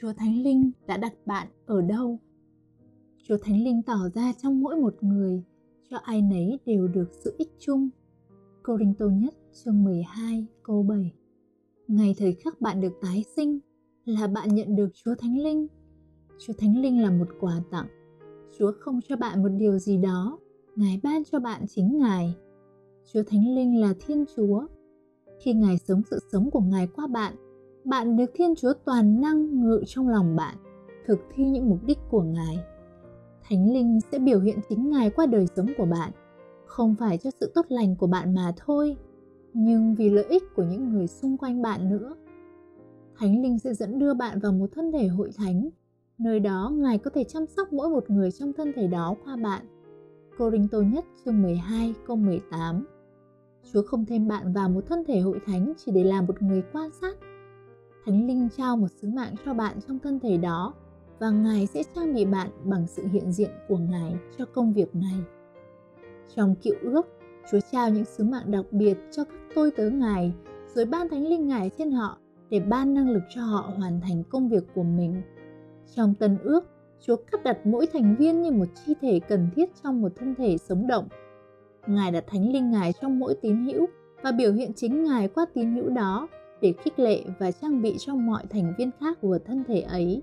Chúa Thánh Linh đã đặt bạn ở đâu? Chúa Thánh Linh tỏ ra trong mỗi một người, cho ai nấy đều được sự ích chung. Cô Rinh Tô nhất chương 12 câu 7 Ngày thời khắc bạn được tái sinh là bạn nhận được Chúa Thánh Linh. Chúa Thánh Linh là một quà tặng. Chúa không cho bạn một điều gì đó, Ngài ban cho bạn chính Ngài. Chúa Thánh Linh là Thiên Chúa. Khi Ngài sống sự sống của Ngài qua bạn, bạn được Thiên Chúa toàn năng ngự trong lòng bạn, thực thi những mục đích của Ngài. Thánh Linh sẽ biểu hiện chính Ngài qua đời sống của bạn, không phải cho sự tốt lành của bạn mà thôi, nhưng vì lợi ích của những người xung quanh bạn nữa. Thánh Linh sẽ dẫn đưa bạn vào một thân thể hội thánh, nơi đó Ngài có thể chăm sóc mỗi một người trong thân thể đó qua bạn. Cô Rinh Tô nhất chương 12 câu 18 Chúa không thêm bạn vào một thân thể hội thánh chỉ để làm một người quan sát Thánh Linh trao một sứ mạng cho bạn trong thân thể đó và Ngài sẽ trang bị bạn bằng sự hiện diện của Ngài cho công việc này. Trong cựu ước, Chúa trao những sứ mạng đặc biệt cho các tôi tớ Ngài, rồi ban Thánh Linh Ngài trên họ để ban năng lực cho họ hoàn thành công việc của mình. Trong tân ước, Chúa cắt đặt mỗi thành viên như một chi thể cần thiết trong một thân thể sống động. Ngài đặt Thánh Linh Ngài trong mỗi tín hữu và biểu hiện chính Ngài qua tín hữu đó để khích lệ và trang bị cho mọi thành viên khác của thân thể ấy.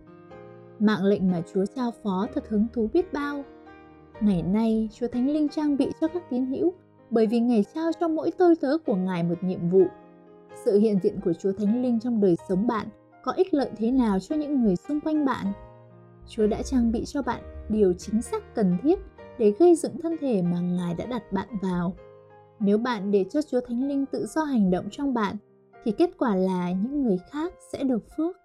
Mạng lệnh mà Chúa trao phó thật hứng thú biết bao. Ngày nay, Chúa Thánh Linh trang bị cho các tín hữu bởi vì Ngài trao cho mỗi tôi tớ của Ngài một nhiệm vụ. Sự hiện diện của Chúa Thánh Linh trong đời sống bạn có ích lợi thế nào cho những người xung quanh bạn? Chúa đã trang bị cho bạn điều chính xác cần thiết để gây dựng thân thể mà Ngài đã đặt bạn vào. Nếu bạn để cho Chúa Thánh Linh tự do hành động trong bạn thì kết quả là những người khác sẽ được phước.